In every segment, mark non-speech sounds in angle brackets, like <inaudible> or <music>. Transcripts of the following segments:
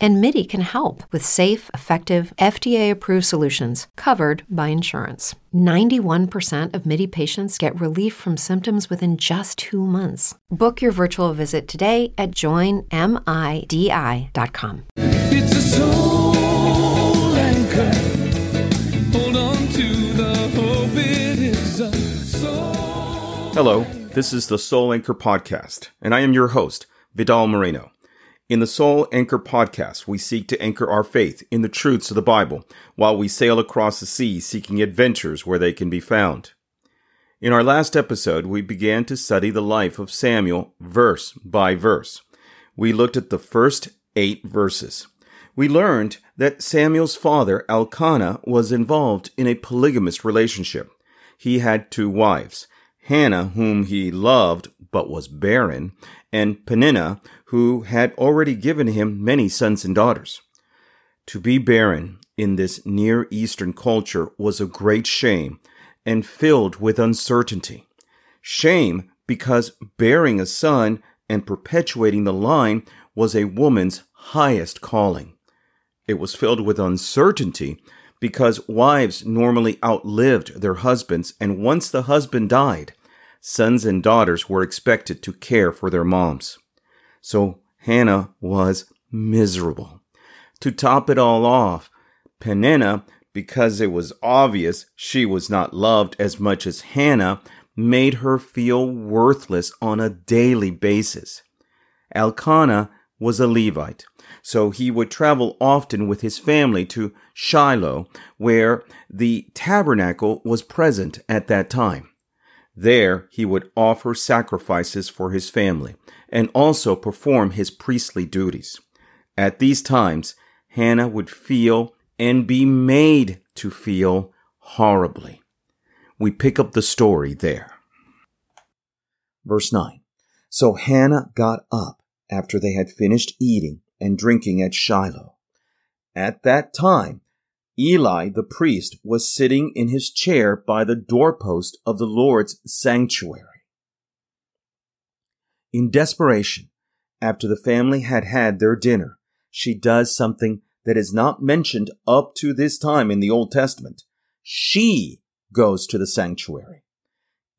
And MIDI can help with safe, effective, FDA approved solutions covered by insurance. 91% of MIDI patients get relief from symptoms within just two months. Book your virtual visit today at joinmidi.com. It's a soul anchor. Hold on to the hope it is a soul. Hello, this is the Soul Anchor Podcast, and I am your host, Vidal Moreno. In the Soul Anchor Podcast, we seek to anchor our faith in the truths of the Bible while we sail across the sea seeking adventures where they can be found. In our last episode, we began to study the life of Samuel verse by verse. We looked at the first eight verses. We learned that Samuel's father, Elkanah, was involved in a polygamous relationship. He had two wives, Hannah, whom he loved but was barren, and Peninnah, who had already given him many sons and daughters. To be barren in this Near Eastern culture was a great shame and filled with uncertainty. Shame because bearing a son and perpetuating the line was a woman's highest calling. It was filled with uncertainty because wives normally outlived their husbands, and once the husband died, sons and daughters were expected to care for their moms. So Hannah was miserable. To top it all off, Peninnah, because it was obvious she was not loved as much as Hannah, made her feel worthless on a daily basis. Elkanah was a Levite, so he would travel often with his family to Shiloh, where the tabernacle was present at that time. There he would offer sacrifices for his family and also perform his priestly duties. At these times, Hannah would feel and be made to feel horribly. We pick up the story there. Verse 9. So Hannah got up after they had finished eating and drinking at Shiloh. At that time, Eli the priest was sitting in his chair by the doorpost of the Lord's sanctuary. In desperation, after the family had had their dinner, she does something that is not mentioned up to this time in the Old Testament. She goes to the sanctuary.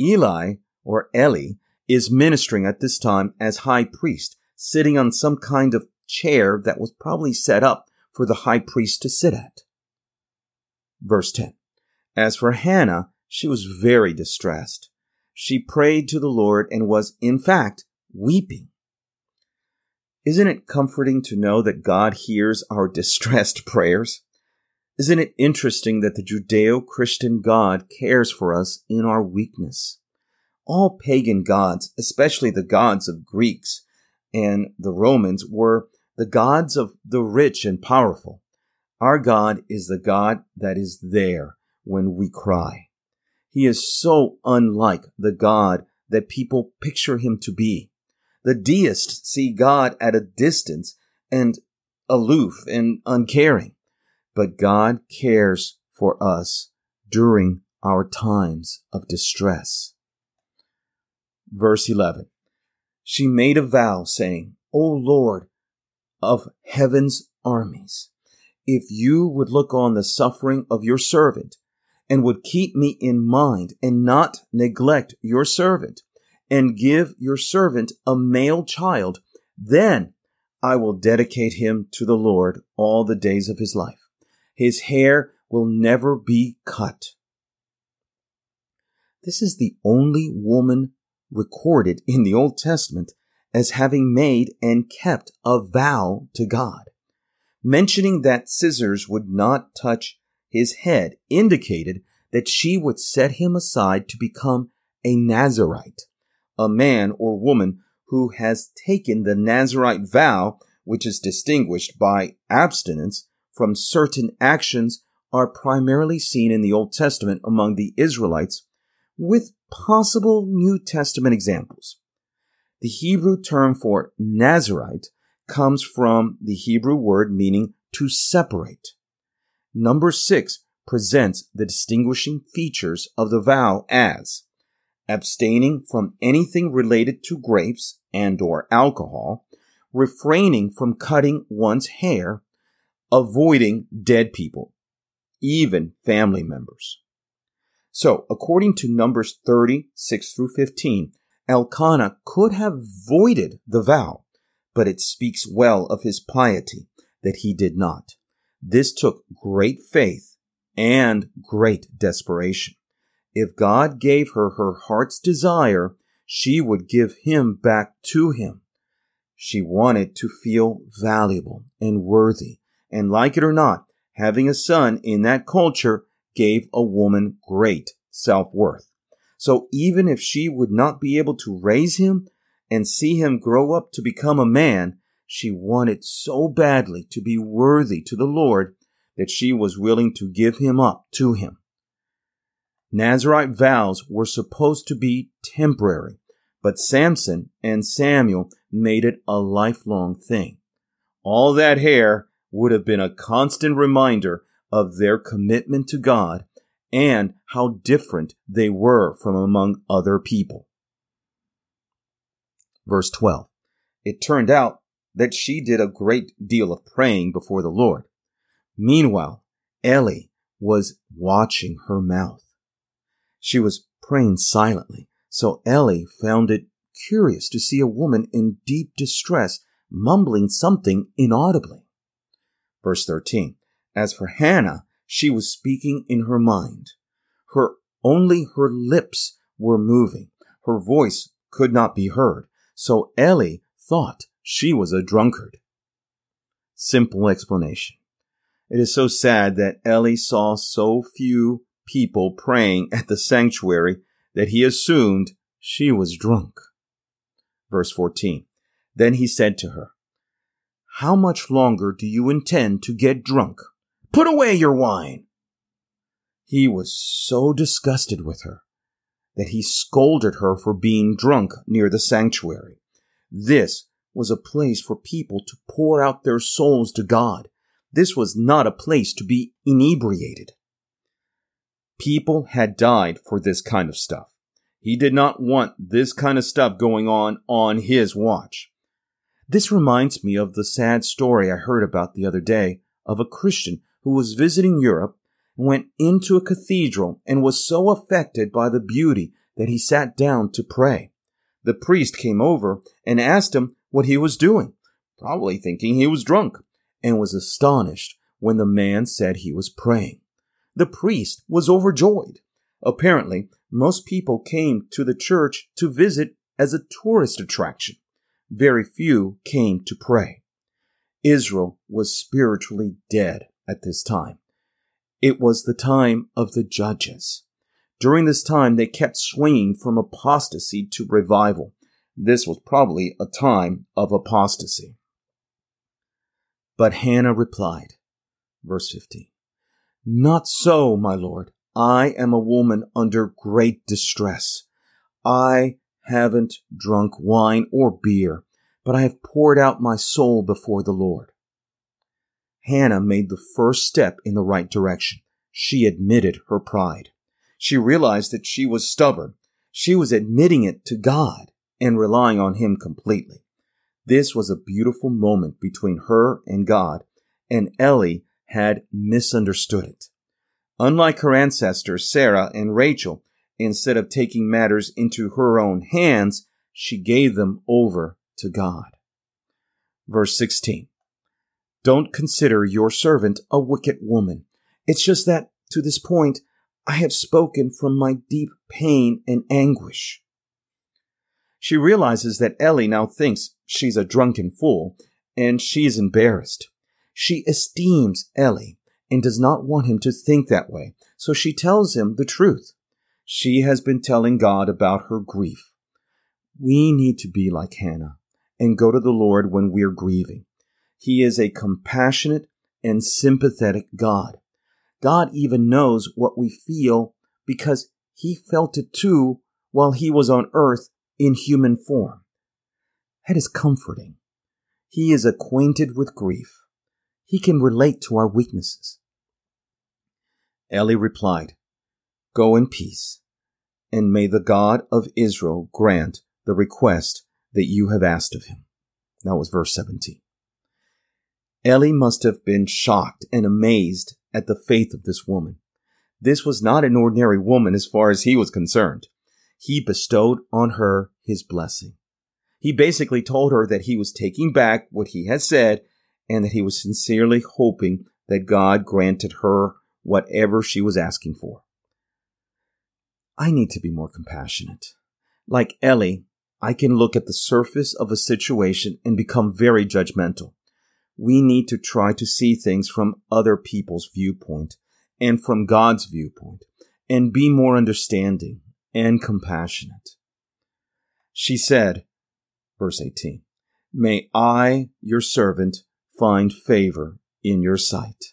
Eli, or Eli, is ministering at this time as high priest, sitting on some kind of chair that was probably set up for the high priest to sit at. Verse 10. As for Hannah, she was very distressed. She prayed to the Lord and was, in fact, weeping. Isn't it comforting to know that God hears our <laughs> distressed prayers? Isn't it interesting that the Judeo Christian God cares for us in our weakness? All pagan gods, especially the gods of Greeks and the Romans, were the gods of the rich and powerful. Our God is the God that is there when we cry. He is so unlike the God that people picture him to be. The deists see God at a distance and aloof and uncaring. But God cares for us during our times of distress. Verse 11. She made a vow saying, O Lord of heaven's armies, if you would look on the suffering of your servant and would keep me in mind and not neglect your servant and give your servant a male child, then I will dedicate him to the Lord all the days of his life. His hair will never be cut. This is the only woman recorded in the Old Testament as having made and kept a vow to God mentioning that scissors would not touch his head indicated that she would set him aside to become a Nazarite, a man or woman who has taken the Nazarite vow, which is distinguished by abstinence from certain actions, are primarily seen in the Old Testament among the Israelites, with possible New Testament examples. The Hebrew term for Nazarite comes from the Hebrew word meaning to separate. Number six presents the distinguishing features of the vow as abstaining from anything related to grapes and or alcohol, refraining from cutting one's hair, avoiding dead people, even family members. So, according to Numbers 30, 6 through 15, Elkanah could have voided the vow, but it speaks well of his piety that he did not. This took great faith and great desperation. If God gave her her heart's desire, she would give him back to him. She wanted to feel valuable and worthy, and like it or not, having a son in that culture gave a woman great self-worth. So even if she would not be able to raise him and see him grow up to become a man, she wanted so badly to be worthy to the Lord that she was willing to give him up to him. Nazarite vows were supposed to be temporary, but Samson and Samuel made it a lifelong thing. All that hair would have been a constant reminder of their commitment to God and how different they were from among other people. Verse 12. It turned out that she did a great deal of praying before the Lord. Meanwhile, Eli was watching her mouth. She was praying silently, so Eli found it curious to see a woman in deep distress mumbling something inaudibly. Verse 13. As for Hannah, she was speaking in her mind. Her only her lips were moving. Her voice could not be heard. So Eli thought she was a drunkard. Simple explanation. It is so sad that Eli saw so few people praying at the sanctuary that he assumed she was drunk. Verse 14. Then he said to her, How much longer do you intend to get drunk? Put away your wine. He was so disgusted with her that he scolded her for being drunk near the sanctuary. This was a place for people to pour out their souls to God. This was not a place to be inebriated. People had died for this kind of stuff. He did not want this kind of stuff going on on his watch. This reminds me of the sad story I heard about the other day of a Christian who was visiting Europe went into a cathedral and was so affected by the beauty that he sat down to pray. The priest came over and asked him what he was doing, probably thinking he was drunk, and was astonished when the man said he was praying. The priest was overjoyed. Apparently, most people came to the church to visit as a tourist attraction. Very few came to pray. Israel was spiritually dead at this time. It was the time of the judges. During this time, they kept swinging from apostasy to revival. This was probably a time of apostasy. But Hannah replied, verse 15, Not so, my lord. I am a woman under great distress. I haven't drunk wine or beer, but I have poured out my soul before the Lord. Hannah made the first step in the right direction. She admitted her pride. She realized that she was stubborn. She was admitting it to God and relying on Him completely. This was a beautiful moment between her and God, and Ellie had misunderstood it. Unlike her ancestors, Sarah and Rachel, instead of taking matters into her own hands, she gave them over to God. Verse 16. Don't consider your servant a wicked woman. It's just that, to this point, I have spoken from my deep pain and anguish. She realizes that Ellie now thinks she's a drunken fool, and she is embarrassed. She esteems Ellie and does not want him to think that way, so she tells him the truth. She has been telling God about her grief. We need to be like Hannah and go to the Lord when we're grieving. He is a compassionate and sympathetic God. God even knows what we feel because he felt it too while he was on earth in human form. That is comforting. He is acquainted with grief. He can relate to our weaknesses. Eli replied, Go in peace, and may the God of Israel grant the request that you have asked of him. That was verse 17. Eli must have been shocked and amazed at the faith of this woman. This was not an ordinary woman as far as he was concerned. He bestowed on her his blessing. He basically told her that he was taking back what he had said and that he was sincerely hoping that God granted her whatever she was asking for. I need to be more compassionate. Like Ellie, I can look at the surface of a situation and become very judgmental. We need to try to see things from other people's viewpoint and from God's viewpoint and be more understanding and compassionate. She said, verse 18, May I, your servant, find favor in your sight.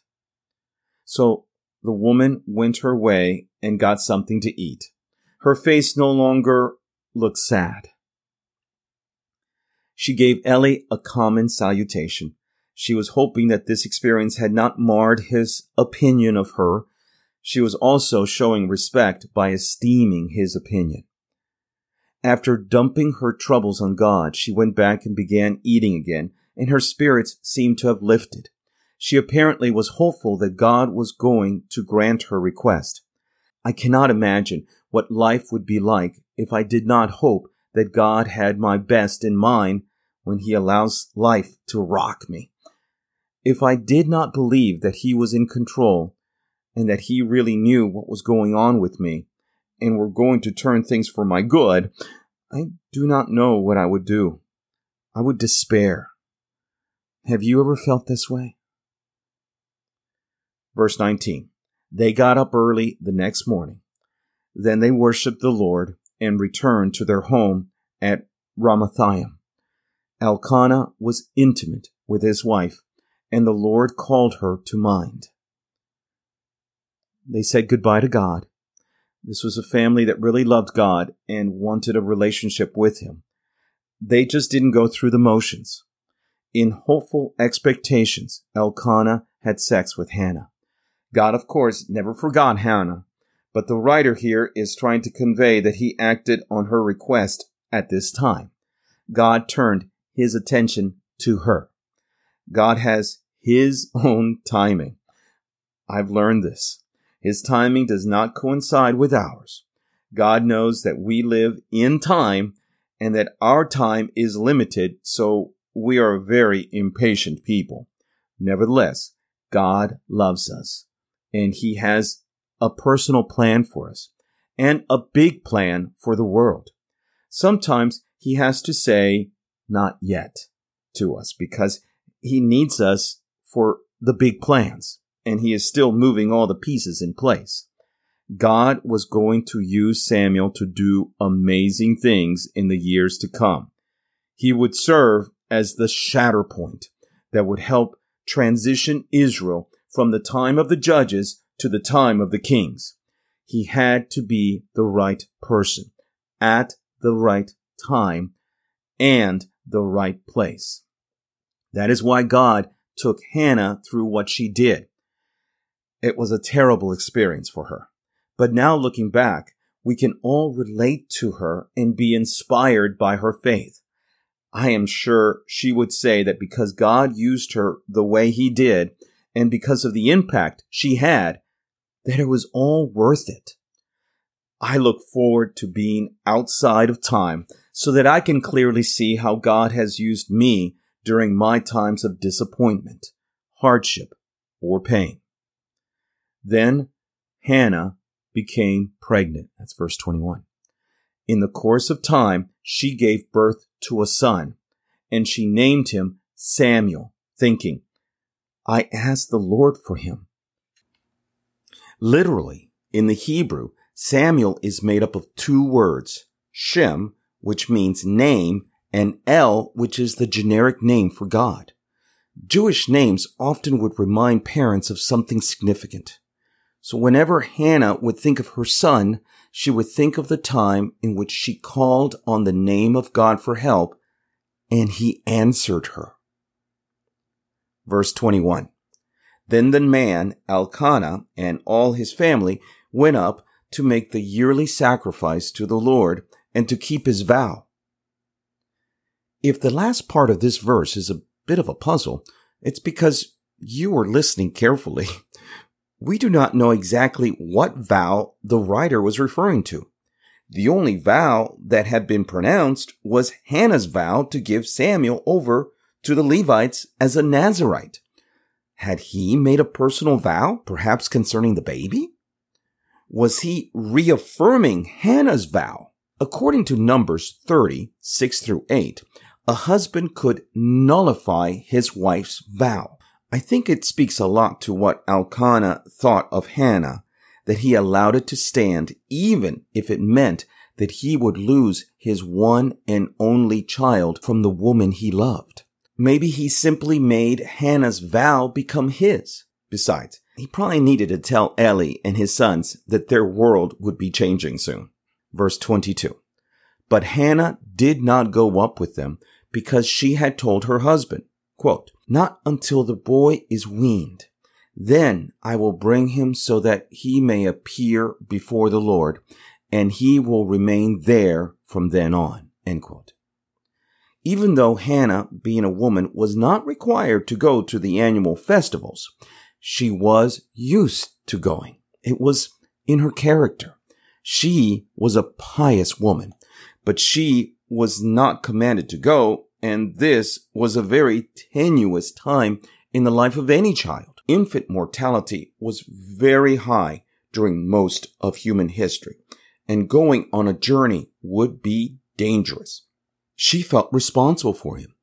So the woman went her way and got something to eat. Her face no longer looked sad. She gave Eli a common salutation. She was hoping that this experience had not marred his opinion of her. She was also showing respect by esteeming his opinion. After dumping her troubles on God, she went back and began eating again, and her spirits seemed to have lifted. She apparently was hopeful that God was going to grant her request. I cannot imagine what life would be like if I did not hope that God had my best in mind when He allows life to rock me. If I did not believe that He was in control and that He really knew what was going on with me and were going to turn things for my good, I do not know what I would do. I would despair. Have you ever felt this way? Verse 19 They got up early the next morning. Then they worshipped the Lord and returned to their home at Ramathaim. Elkanah was intimate with his wife, and the Lord called her to mind. They said goodbye to God. This was a family that really loved God and wanted a relationship with Him. They just didn't go through the motions. In hopeful expectations, Elkanah had sex with Hannah. God, of course, never forgot Hannah, but the writer here is trying to convey that he acted on her request at this time. God turned his attention to her. God has his own timing. I've learned this. His timing does not coincide with ours. God knows that we live in time and that our time is limited, so we are very impatient people. Nevertheless, God loves us and he has a personal plan for us and a big plan for the world. Sometimes he has to say, not yet to us because he needs us for the big plans and he is still moving all the pieces in place. God was going to use Samuel to do amazing things in the years to come. He would serve as the shatter point that would help transition Israel from the time of the judges to the time of the kings. He had to be the right person at the right time and the right place. That is why God took Hannah through what she did. It was a terrible experience for her. But now looking back, we can all relate to her and be inspired by her faith. I am sure she would say that because God used her the way he did, and because of the impact she had, that it was all worth it. I look forward to being outside of time so that I can clearly see how God has used me during my times of disappointment, hardship, or pain. Then Hannah became pregnant. That's verse 21. In the course of time, she gave birth to a son, and she named him Samuel, thinking, I asked the Lord for him. Literally, in the Hebrew, Samuel is made up of two words, Shem, which means name, and El, which is the generic name for God. Jewish names often would remind parents of something significant. So whenever Hannah would think of her son, she would think of the time in which she called on the name of God for help, and he answered her. Verse 21. Then the man, Elkanah, and all his family went up to make the yearly sacrifice to the Lord and to keep his vow. If the last part of this verse is a bit of a puzzle, it's because you were listening carefully. <laughs> We do not know exactly what vow the writer was referring to. The only vow that had been pronounced was Hannah's vow to give Samuel over to the Levites as a Nazarite. Had he made a personal vow, perhaps concerning the baby? Was he reaffirming Hannah's vow? According to Numbers 30, 6 through 8, a husband could nullify his wife's vow. I think it speaks a lot to what Elkanah thought of Hannah that he allowed it to stand even if it meant that he would lose his one and only child from the woman he loved. Maybe he simply made Hannah's vow become his. Besides, he probably needed to tell Eli and his sons that their world would be changing soon. Verse 22. But Hannah did not go up with them because she had told her husband, quote, not until the boy is weaned. Then I will bring him so that he may appear before the Lord, and he will remain there from then on. Even though Hannah, being a woman, was not required to go to the annual festivals, she was used to going. It was in her character. She was a pious woman, but she was not commanded to go and this was a very tenuous time in the life of any child. Infant mortality was very high during most of human history, and going on a journey would be dangerous. She felt responsible for him.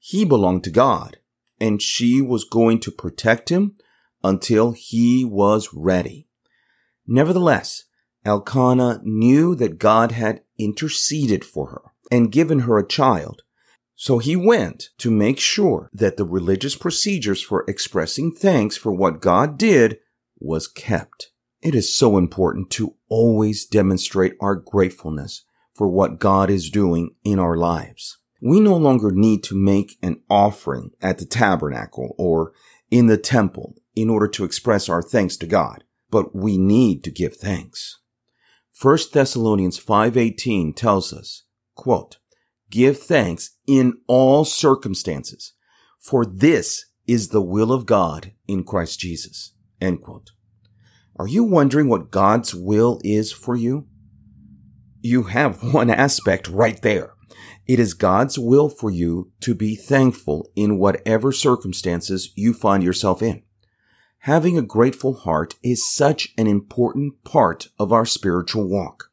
He belonged to God, and she was going to protect him until he was ready. Nevertheless, Elkanah knew that God had interceded for her and given her a child so he went to make sure that the religious procedures for expressing thanks for what God did was kept. It is so important to always demonstrate our gratefulness for what God is doing in our lives. We no longer need to make an offering at the tabernacle or in the temple in order to express our thanks to God, but we need to give thanks. 1 Thessalonians 5:18 tells us, quote, give thanks in all circumstances, for this is the will of God in Christ Jesus. End quote. Are you wondering what God's will is for you? You have one aspect right there. It is God's will for you to be thankful in whatever circumstances you find yourself in. Having a grateful heart is such an important part of our spiritual walk.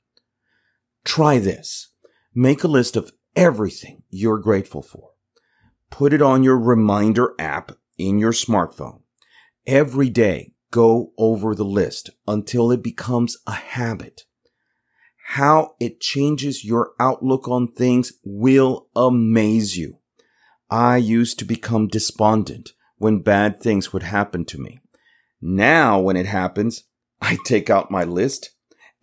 Try this. Make a list of everything you're grateful for. Put it on your reminder app in your smartphone. Every day, go over the list until it becomes a habit. How it changes your outlook on things will amaze you. I used to become despondent when bad things would happen to me. Now, when it happens, I take out my list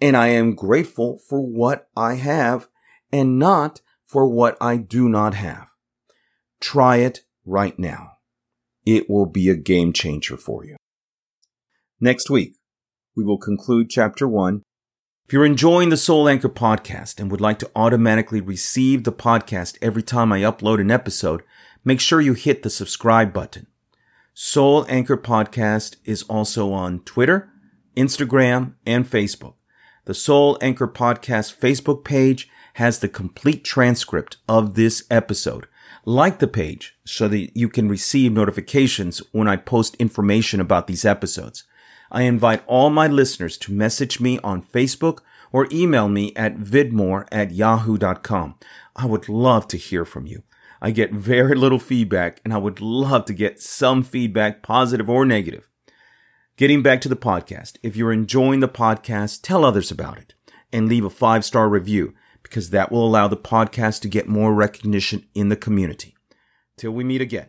and I am grateful for what I have and not for what I do not have. Try it right now. It will be a game changer for you. Next week, we will conclude chapter one. If you're enjoying the Soul Anchor podcast and would like to automatically receive the podcast every time I upload an episode, make sure you hit the subscribe button. Soul Anchor Podcast is also on Twitter, Instagram, and Facebook. The Soul Anchor Podcast Facebook page has the complete transcript of this episode. Like the page so that you can receive notifications when I post information about these episodes. I invite all my listeners to message me on Facebook or email me at vidmore at yahoo.com. I would love to hear from you. I get very little feedback and I would love to get some feedback, positive or negative. Getting back to the podcast, if you're enjoying the podcast, tell others about it and leave a five star review because that will allow the podcast to get more recognition in the community. Till we meet again.